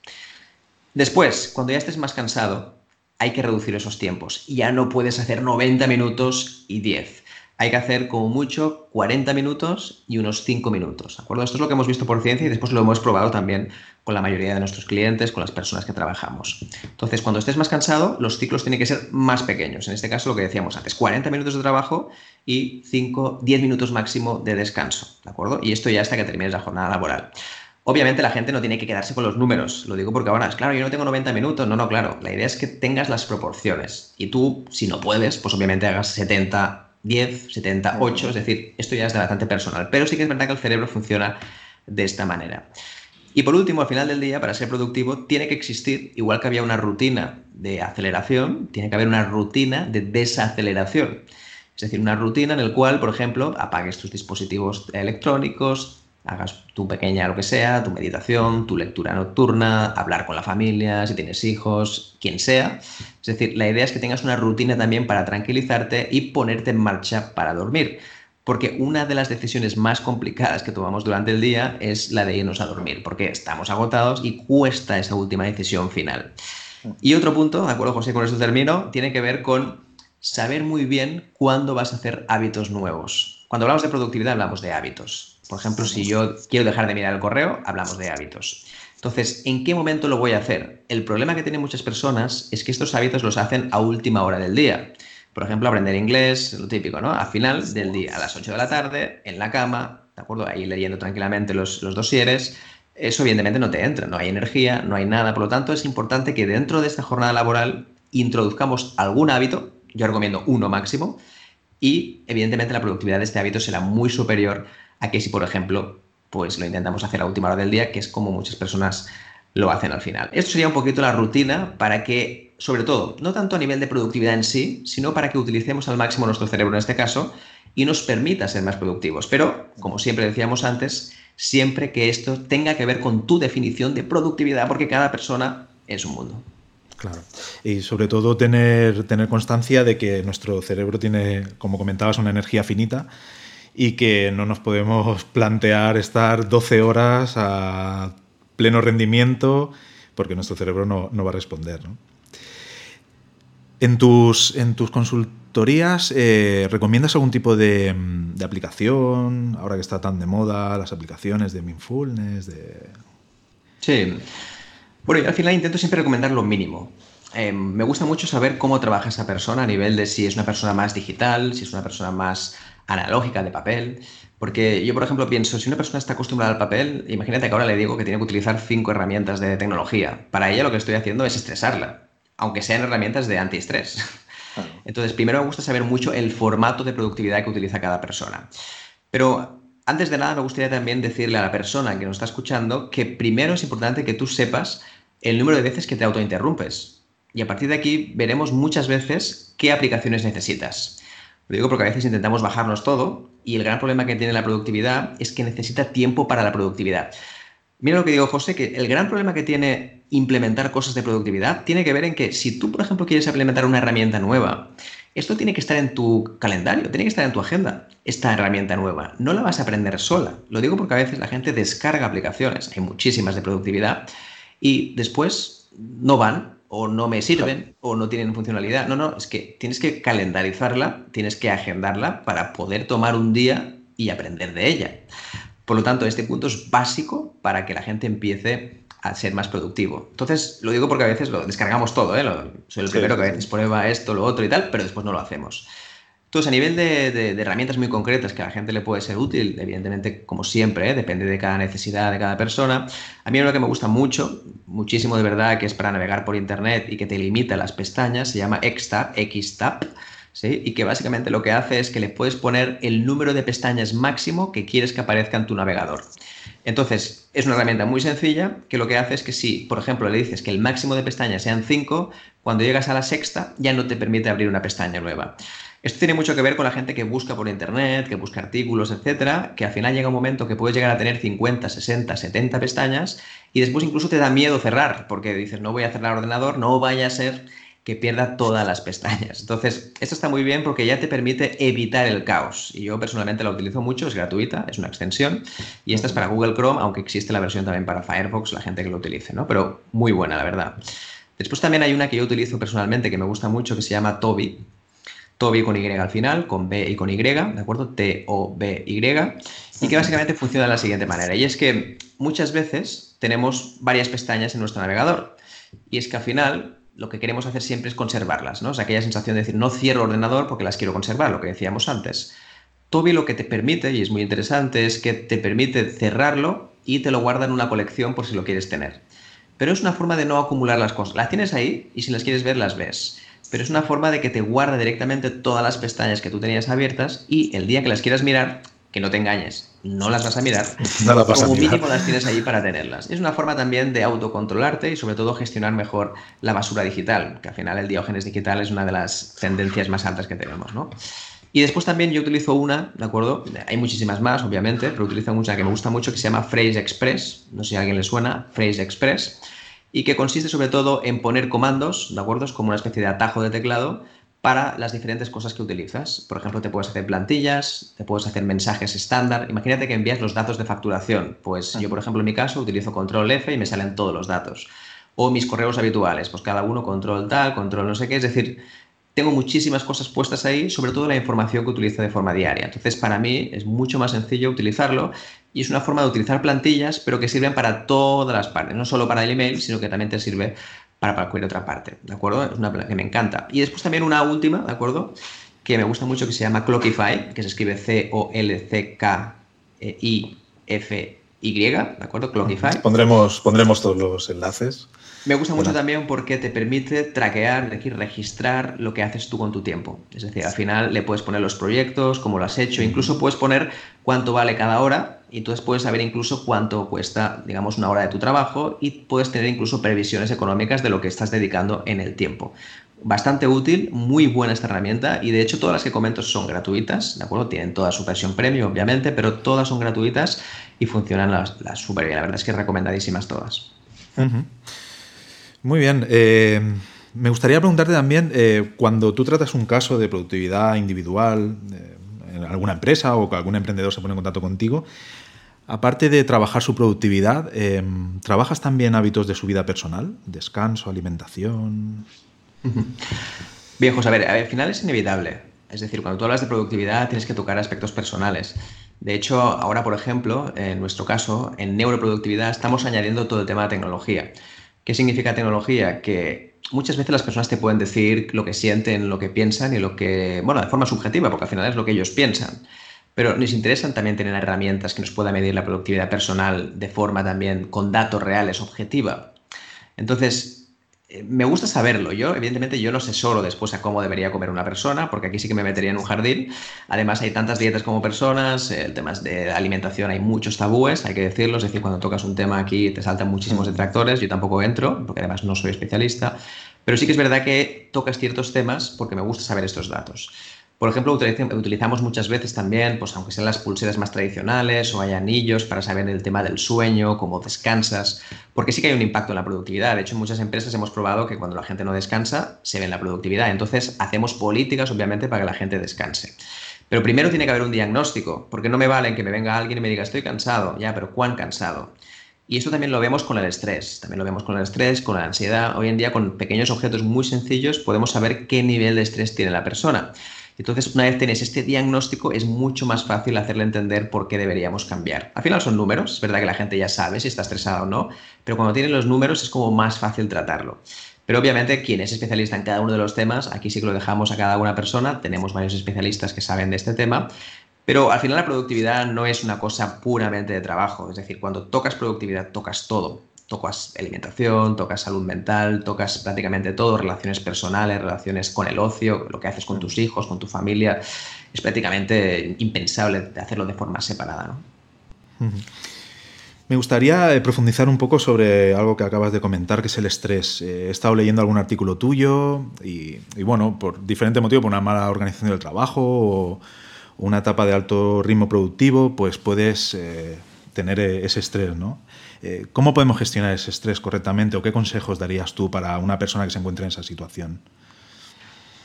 Después, cuando ya estés más cansado, hay que reducir esos tiempos. Ya no puedes hacer 90 minutos y 10 hay que hacer como mucho 40 minutos y unos 5 minutos. ¿de acuerdo? Esto es lo que hemos visto por ciencia y después lo hemos probado también con la mayoría de nuestros clientes, con las personas que trabajamos. Entonces, cuando estés más cansado, los ciclos tienen que ser más pequeños. En este caso, lo que decíamos antes, 40 minutos de trabajo y 5, 10 minutos máximo de descanso. ¿De acuerdo? Y esto ya hasta que termines la jornada laboral. Obviamente la gente no tiene que quedarse con los números, lo digo porque ahora es claro, yo no tengo 90 minutos, no, no, claro, la idea es que tengas las proporciones. Y tú, si no puedes, pues obviamente hagas 70, 10, 70, 8, es decir, esto ya es de bastante personal, pero sí que es verdad que el cerebro funciona de esta manera. Y por último, al final del día, para ser productivo, tiene que existir, igual que había una rutina de aceleración, tiene que haber una rutina de desaceleración. Es decir, una rutina en la cual, por ejemplo, apagues tus dispositivos electrónicos, hagas tu pequeña lo que sea, tu meditación, tu lectura nocturna, hablar con la familia, si tienes hijos, quien sea. Es decir, la idea es que tengas una rutina también para tranquilizarte y ponerte en marcha para dormir. Porque una de las decisiones más complicadas que tomamos durante el día es la de irnos a dormir, porque estamos agotados y cuesta esa última decisión final. Y otro punto, de acuerdo José, con eso termino, tiene que ver con saber muy bien cuándo vas a hacer hábitos nuevos. Cuando hablamos de productividad hablamos de hábitos. Por ejemplo, si yo quiero dejar de mirar el correo, hablamos de hábitos. Entonces, ¿en qué momento lo voy a hacer? El problema que tienen muchas personas es que estos hábitos los hacen a última hora del día. Por ejemplo, aprender inglés, lo típico, ¿no? A final del día, a las 8 de la tarde, en la cama, ¿de acuerdo? Ahí leyendo tranquilamente los, los dosieres. Eso evidentemente no te entra, no hay energía, no hay nada. Por lo tanto, es importante que dentro de esta jornada laboral introduzcamos algún hábito, yo recomiendo uno máximo, y evidentemente la productividad de este hábito será muy superior a que si, por ejemplo, pues lo intentamos hacer a última hora del día, que es como muchas personas lo hacen al final. Esto sería un poquito la rutina para que, sobre todo, no tanto a nivel de productividad en sí, sino para que utilicemos al máximo nuestro cerebro en este caso y nos permita ser más productivos. Pero, como siempre decíamos antes, siempre que esto tenga que ver con tu definición de productividad, porque cada persona es un mundo. Claro. Y sobre todo tener, tener constancia de que nuestro cerebro tiene, como comentabas, una energía finita y que no nos podemos plantear estar 12 horas a pleno rendimiento porque nuestro cerebro no, va a responder. En, tus, en tus consultorías, eh, ¿recomiendas algún tipo de, aplicación, ahora que está tan de moda, las aplicaciones de Mindfulness? De... Sí. Bueno, yo al final intento siempre recomendar lo mínimo. Eh, me gusta mucho saber cómo trabaja esa persona a nivel de si es una persona más digital, si es una persona más analógica de papel. Porque yo, por ejemplo, pienso, si una persona está acostumbrada al papel, imagínate que ahora le digo que tiene que utilizar cinco herramientas de tecnología. Para ella lo que estoy haciendo es estresarla, aunque sean herramientas de antiestrés. Entonces, primero me gusta saber mucho el formato de productividad que utiliza cada persona. Pero antes de nada, me gustaría también decirle a la persona que nos está escuchando que primero es importante que tú sepas el número de veces que te autointerrumpes. Y a partir de aquí veremos muchas veces qué aplicaciones necesitas. Lo digo porque a veces intentamos bajarnos todo y el gran problema que tiene la productividad es que necesita tiempo para la productividad. Mira lo que digo, José, que el gran problema que tiene implementar cosas de productividad tiene que ver en que si tú, por ejemplo, quieres implementar una herramienta nueva, esto tiene que estar en tu calendario, tiene que estar en tu agenda, esta herramienta nueva. No la vas a aprender sola. Lo digo porque a veces la gente descarga aplicaciones, hay muchísimas de productividad, y después no van o no me sirven o no tienen funcionalidad. No, no, es que tienes que calendarizarla, tienes que agendarla para poder tomar un día y aprender de ella. Por lo tanto, este punto es básico para que la gente empiece a ser más productivo. Entonces, lo digo porque a veces lo descargamos todo, ¿eh? soy el primero que a veces prueba esto, lo otro y tal, pero después no lo hacemos. Entonces, a nivel de, herramientas muy concretas que a la gente le puede ser útil, evidentemente, como siempre, ¿eh? depende de cada necesidad de cada persona. A mí lo que me gusta mucho, muchísimo de verdad, que es para navegar por Internet y que te limita las pestañas, se llama Xtab, Xtab, ¿sí? y que básicamente lo que hace es que le puedes poner el número de pestañas máximo que quieres que aparezca en tu navegador. Entonces, es una herramienta muy sencilla que lo que hace es que si, por ejemplo, le dices que el máximo de pestañas sean 5, cuando llegas a la sexta ya no te permite abrir una pestaña nueva. Esto tiene mucho que ver con la gente que busca por internet, que busca artículos, etcétera, que al final llega un momento que puedes llegar a tener 50, 60, 70 pestañas y después incluso te da miedo cerrar, porque dices, no voy a cerrar el ordenador, no vaya a ser que pierda todas las pestañas. Entonces, esto está muy bien porque ya te permite evitar el caos. Y yo personalmente la utilizo mucho, es gratuita, es una extensión. Y esta es para Google Chrome, aunque existe la versión también para Firefox, la gente que lo utilice, ¿no? Pero muy buena, la verdad. Después también hay una que yo utilizo personalmente que me gusta mucho que se llama Toby. Toby con Y al final, con B y con Y, ¿de acuerdo? T-O-B-Y, y que básicamente funciona de la siguiente manera. Y es que muchas veces tenemos varias pestañas en nuestro navegador. Y es que al final lo que queremos hacer siempre es conservarlas, ¿no? O sea, aquella sensación de decir, no cierro el ordenador porque las quiero conservar, lo que decíamos antes. Toby lo que te permite, y es muy interesante, es que te permite cerrarlo y te lo guarda en una colección por si lo quieres tener. Pero es una forma de no acumular las cosas. Las tienes ahí y si las quieres ver, las ves pero es una forma de que te guarde directamente todas las pestañas que tú tenías abiertas y el día que las quieras mirar, que no te engañes, no las vas a mirar, no como mínimo las tienes ahí para tenerlas. Es una forma también de autocontrolarte y sobre todo gestionar mejor la basura digital, que al final el diógenes digital es una de las tendencias más altas que tenemos, ¿no? Y después también yo utilizo una, ¿de acuerdo? Hay muchísimas más, obviamente, pero utilizo mucha que me gusta mucho que se llama Phrase Express. No sé si a alguien le suena, Phrase Express y que consiste sobre todo en poner comandos, ¿de acuerdo? Es como una especie de atajo de teclado para las diferentes cosas que utilizas. Por ejemplo, te puedes hacer plantillas, te puedes hacer mensajes estándar. Imagínate que envías los datos de facturación. Pues yo, por ejemplo, en mi caso, utilizo control F y me salen todos los datos. O mis correos habituales, pues cada uno control tal, control no sé qué. Es decir, tengo muchísimas cosas puestas ahí, sobre todo la información que utilizo de forma diaria. Entonces, para mí es mucho más sencillo utilizarlo y es una forma de utilizar plantillas, pero que sirven para todas las partes, no solo para el email, sino que también te sirve para cualquier otra parte, ¿de acuerdo? Es una que me encanta. Y después también una última, ¿de acuerdo? Que me gusta mucho, que se llama Clockify, que se escribe C-O-L-C-K-I-F-Y, ¿de acuerdo? Clockify. Pondremos, pondremos todos los enlaces. Me gusta mucho también porque te permite traquear, es decir, registrar lo que haces tú con tu tiempo. Es decir, al final le puedes poner los proyectos, cómo lo has hecho, incluso puedes poner cuánto vale cada hora y entonces puedes saber incluso cuánto cuesta, digamos, una hora de tu trabajo y puedes tener incluso previsiones económicas de lo que estás dedicando en el tiempo. Bastante útil, muy buena esta herramienta y de hecho todas las que comento son gratuitas, ¿de acuerdo? Tienen toda su versión premium, obviamente, pero todas son gratuitas y funcionan las, súper bien. La verdad es que recomendadísimas todas. Muy bien. Eh, me gustaría preguntarte también, eh, cuando tú tratas un caso de productividad individual eh, en alguna empresa o que algún emprendedor se pone en contacto contigo, aparte de trabajar su productividad, ¿trabajas también hábitos de su vida personal? Descanso, alimentación. Bien, José, a ver, al final es inevitable. Es decir, cuando tú hablas de productividad tienes que tocar aspectos personales. De hecho, ahora, por ejemplo, en nuestro caso, en neuroproductividad estamos añadiendo todo el tema de tecnología. ¿Qué significa tecnología? Que muchas veces las personas te pueden decir lo que sienten, lo que piensan y lo que, bueno, de forma subjetiva, porque al final es lo que ellos piensan. pero nos interesan también tener herramientas que nos puedan medir la productividad personal de forma también con datos reales, objetiva. Entonces, me gusta saberlo. Yo, evidentemente, yo no sé solo después a cómo debería comer una persona, porque aquí sí que me metería en un jardín. Además, hay tantas dietas como personas, el tema de alimentación, hay muchos tabúes, hay que decirlo. Es decir, cuando tocas un tema aquí te saltan muchísimos mm. detractores. Yo tampoco entro, porque además no soy especialista. Pero sí que es verdad que tocas ciertos temas porque me gusta saber estos datos. Por ejemplo, utilizamos muchas veces también, pues aunque sean las pulseras más tradicionales o hay anillos para saber el tema del sueño, cómo descansas, porque sí que hay un impacto en la productividad. De hecho, en muchas empresas hemos probado que cuando la gente no descansa, se ve en la productividad. Entonces, hacemos políticas, obviamente, para que la gente descanse. Pero primero tiene que haber un diagnóstico, porque no me vale que me venga alguien y me diga, estoy cansado, ya, pero ¿cuán cansado? Y esto también lo vemos con el estrés, también lo vemos con el estrés, con la ansiedad. Hoy en día, con pequeños objetos muy sencillos, podemos saber qué nivel de estrés tiene la persona. Entonces, una vez tenés este diagnóstico, es mucho más fácil hacerle entender por qué deberíamos cambiar. Al final son números, es verdad que la gente ya sabe si está estresada o no, pero cuando tienen los números es como más fácil tratarlo. Pero obviamente quien es especialista en cada uno de los temas, aquí sí que lo dejamos a cada una persona, tenemos varios especialistas que saben de este tema, pero al final la productividad no es una cosa puramente de trabajo, es decir, cuando tocas productividad tocas todo tocas alimentación, tocas salud mental, tocas prácticamente todo, relaciones personales, relaciones con el ocio, lo que haces con tus hijos, con tu familia. Es prácticamente impensable hacerlo de forma separada. Me gustaría eh, profundizar un poco sobre algo que acabas de comentar, que es el estrés. Eh, he estado leyendo algún artículo tuyo y, bueno, por diferente motivo, por una mala organización del trabajo o una etapa de alto ritmo productivo, pues puedes eh, tener ese estrés, ¿no? Eh, ¿Cómo podemos gestionar ese estrés correctamente o qué consejos darías tú para una persona que se encuentre en esa situación?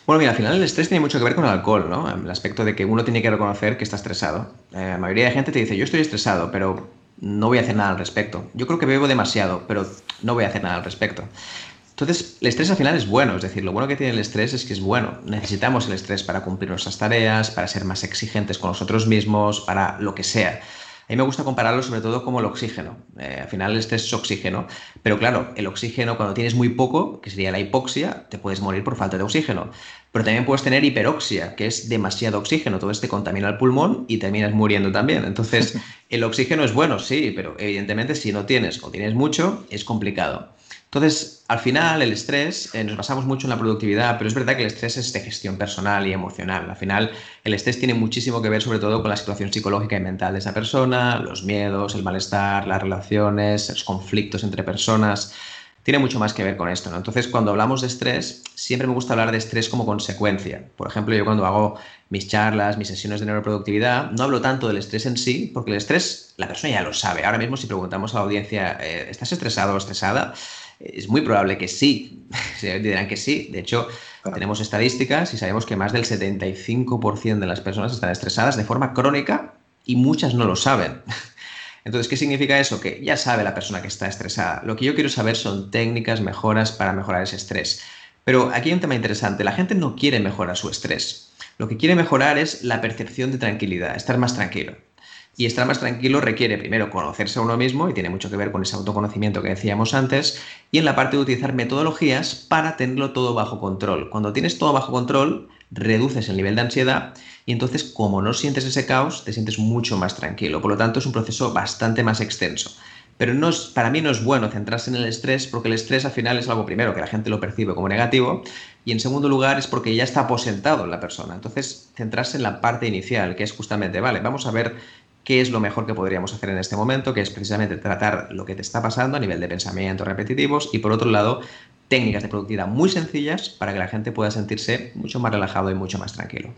Bueno, mira, al final el estrés tiene mucho que ver con el alcohol, ¿no? El aspecto de que uno tiene que reconocer que está estresado. Eh, la mayoría de gente te dice, yo estoy estresado, pero no voy a hacer nada al respecto. Yo creo que bebo demasiado, pero no voy a hacer nada al respecto. Entonces, el estrés al final es bueno, es decir, lo bueno que tiene el estrés es que es bueno. Necesitamos el estrés para cumplir nuestras tareas, para ser más exigentes con nosotros mismos, para lo que sea. A mí me gusta compararlo sobre todo como el oxígeno. Eh, al final este es oxígeno, pero claro, el oxígeno cuando tienes muy poco, que sería la hipoxia, te puedes morir por falta de oxígeno. Pero también puedes tener hiperoxia, que es demasiado oxígeno. Todo este contamina el pulmón y terminas muriendo también. Entonces, el oxígeno es bueno, sí, pero evidentemente si no tienes o tienes mucho, es complicado. Entonces, al final, el estrés, eh, nos basamos mucho en la productividad, pero es verdad que el estrés es de gestión personal y emocional. Al final, el estrés tiene muchísimo que ver sobre todo con la situación psicológica y mental de esa persona, los miedos, el malestar, las relaciones, los conflictos entre personas. Tiene mucho más que ver con esto. Entonces, cuando hablamos de estrés, siempre me gusta hablar de estrés como consecuencia. Por ejemplo, yo cuando hago mis charlas, mis sesiones de neuroproductividad, no hablo tanto del estrés en sí, porque el estrés la persona ya lo sabe. Ahora mismo, si preguntamos a la audiencia, eh, ¿estás estresado o estresada? Es muy probable que sí, se dirán que sí. De hecho, tenemos estadísticas y sabemos que más del 75% de las personas están estresadas de forma crónica y muchas no lo saben. Entonces, ¿qué significa eso? Que ya sabe la persona que está estresada. Lo que yo quiero saber son técnicas, mejoras para mejorar ese estrés. Pero aquí hay un tema interesante. La gente no quiere mejorar su estrés. Lo que quiere mejorar es la percepción de tranquilidad, estar más tranquilo. Y estar más tranquilo requiere primero conocerse a uno mismo y tiene mucho que ver con ese autoconocimiento que decíamos antes y en la parte de utilizar metodologías para tenerlo todo bajo control. Cuando tienes todo bajo control, reduces el nivel de ansiedad y entonces como no sientes ese caos, te sientes mucho más tranquilo. Por lo tanto, es un proceso bastante más extenso. Pero no para mí no es bueno centrarse en el estrés porque el estrés al final es algo primero que la gente lo percibe como negativo y en segundo lugar es porque ya está aposentado en la persona. Entonces, centrarse en la parte inicial, que es justamente, vale, vamos a ver qué es lo mejor que podríamos hacer en este momento, que es precisamente tratar lo que te está pasando a nivel de pensamientos repetitivos y por otro lado, técnicas de productividad muy sencillas para que la gente pueda sentirse mucho más relajado y mucho más tranquilo.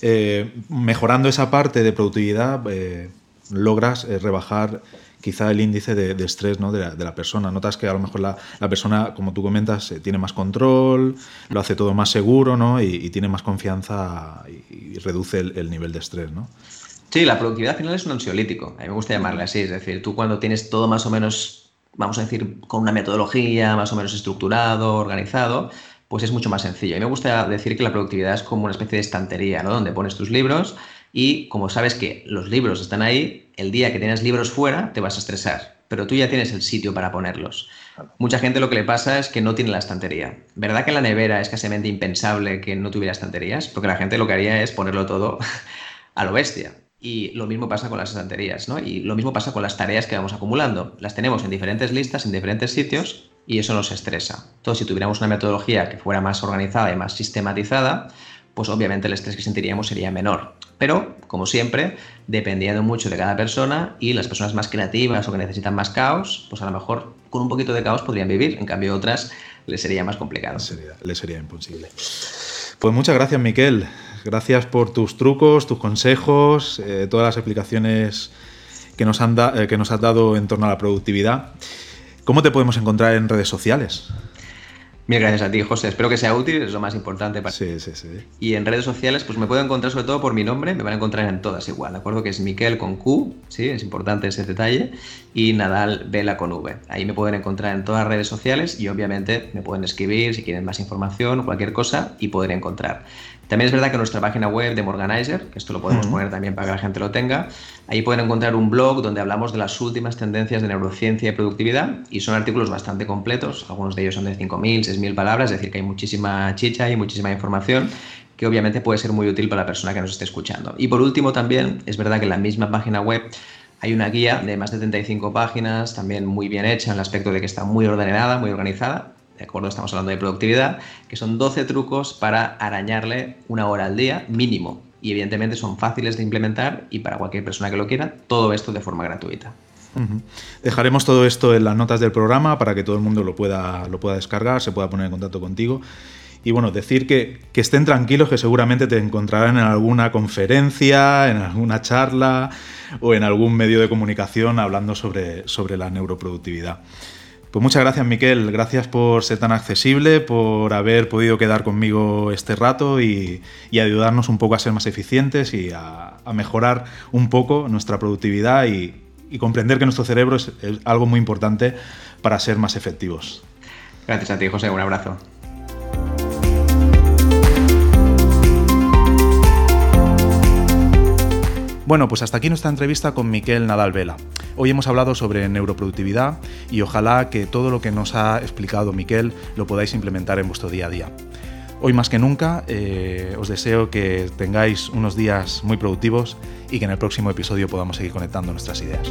Eh, mejorando esa parte de productividad, eh, logras eh, rebajar quizá el índice de, estrés ¿no? de, la, persona. Notas que a lo mejor la, persona, como tú comentas, tiene más control, lo hace todo más seguro ¿no? y, tiene más confianza y, reduce el, el, nivel de estrés. ¿no? Sí, la productividad al final es un ansiolítico. A mí me gusta llamarle así. Es decir, tú cuando tienes todo más o menos, vamos a decir, con una metodología más o menos estructurado, organizado, pues es mucho más sencillo. A mí me gusta decir que la productividad es como una especie de estantería, ¿no? Donde pones tus libros y como sabes que los libros están ahí, el día que tienes libros fuera te vas a estresar, pero tú ya tienes el sitio para ponerlos. Mucha gente lo que le pasa es que no tiene la estantería. ¿Verdad que en la nevera es casi impensable que no tuviera estanterías? Porque la gente lo que haría es ponerlo todo a lo bestia. Y lo mismo pasa con las estanterías, ¿no? Y lo mismo pasa con las tareas que vamos acumulando. Las tenemos en diferentes listas, en diferentes sitios, y eso nos estresa. Entonces, si tuviéramos una metodología que fuera más organizada y más sistematizada, pues obviamente el estrés que sentiríamos sería menor. Pero, como siempre, dependiendo mucho de cada persona y las personas más creativas o que necesitan más caos, pues a lo mejor con un poquito de caos podrían vivir, en cambio otras les sería más complicado. Les sería, imposible. Pues muchas gracias, Miquel. Gracias por tus trucos, tus consejos, eh, todas las explicaciones que nos, han eh, que nos has dado en torno a la productividad. ¿Cómo te podemos encontrar en redes sociales? Mil gracias a ti, José. Espero que sea útil, es lo más importante para Sí, sí, sí. Y en redes sociales, pues me puedo encontrar sobre todo por mi nombre, me van a encontrar en todas igual, ¿de acuerdo? Que es Miquel con Q, sí, es importante ese detalle, y Nadal Vela con V. Ahí me pueden encontrar en todas las redes sociales y obviamente me pueden escribir si quieren más información o cualquier cosa y poder encontrar. También es verdad que nuestra página web de Morganizer, que esto lo podemos poner también para que la gente lo tenga, ahí pueden encontrar un blog donde hablamos de las últimas tendencias de neurociencia y productividad y son artículos bastante completos, algunos de ellos son de 5.000, 6.000 palabras, es decir, que hay muchísima chicha y muchísima información que obviamente puede ser muy útil para la persona que nos esté escuchando. Y por último también es verdad que en la misma página web hay una guía de más de 75 páginas, también muy bien hecha en el aspecto de que está muy ordenada, muy organizada, ¿de acuerdo? Estamos hablando de productividad, que son 12 trucos para arañarle una hora al día mínimo. Y evidentemente son fáciles de implementar y para cualquier persona que lo quiera, todo esto de forma gratuita. Dejaremos todo esto en las notas del programa para que todo el mundo lo pueda, lo pueda descargar, se pueda poner en contacto contigo. Y bueno, decir que, que, estén tranquilos, que seguramente te encontrarán en alguna conferencia, en alguna charla o en algún medio de comunicación hablando sobre, sobre la neuroproductividad. Pues muchas gracias, Miquel. Gracias por ser tan accesible, por haber podido quedar conmigo este rato y, ayudarnos un poco a ser más eficientes y a, mejorar un poco nuestra productividad y, comprender que nuestro cerebro es, es algo muy importante para ser más efectivos. Gracias a ti, José. Un abrazo. Bueno, pues hasta aquí nuestra entrevista con Miquel Nadal Vela. Hoy hemos hablado sobre neuroproductividad y ojalá que todo lo que nos ha explicado Miquel lo podáis implementar en vuestro día a día. Hoy más que nunca eh, os deseo que tengáis unos días muy productivos y que en el próximo episodio podamos seguir conectando nuestras ideas.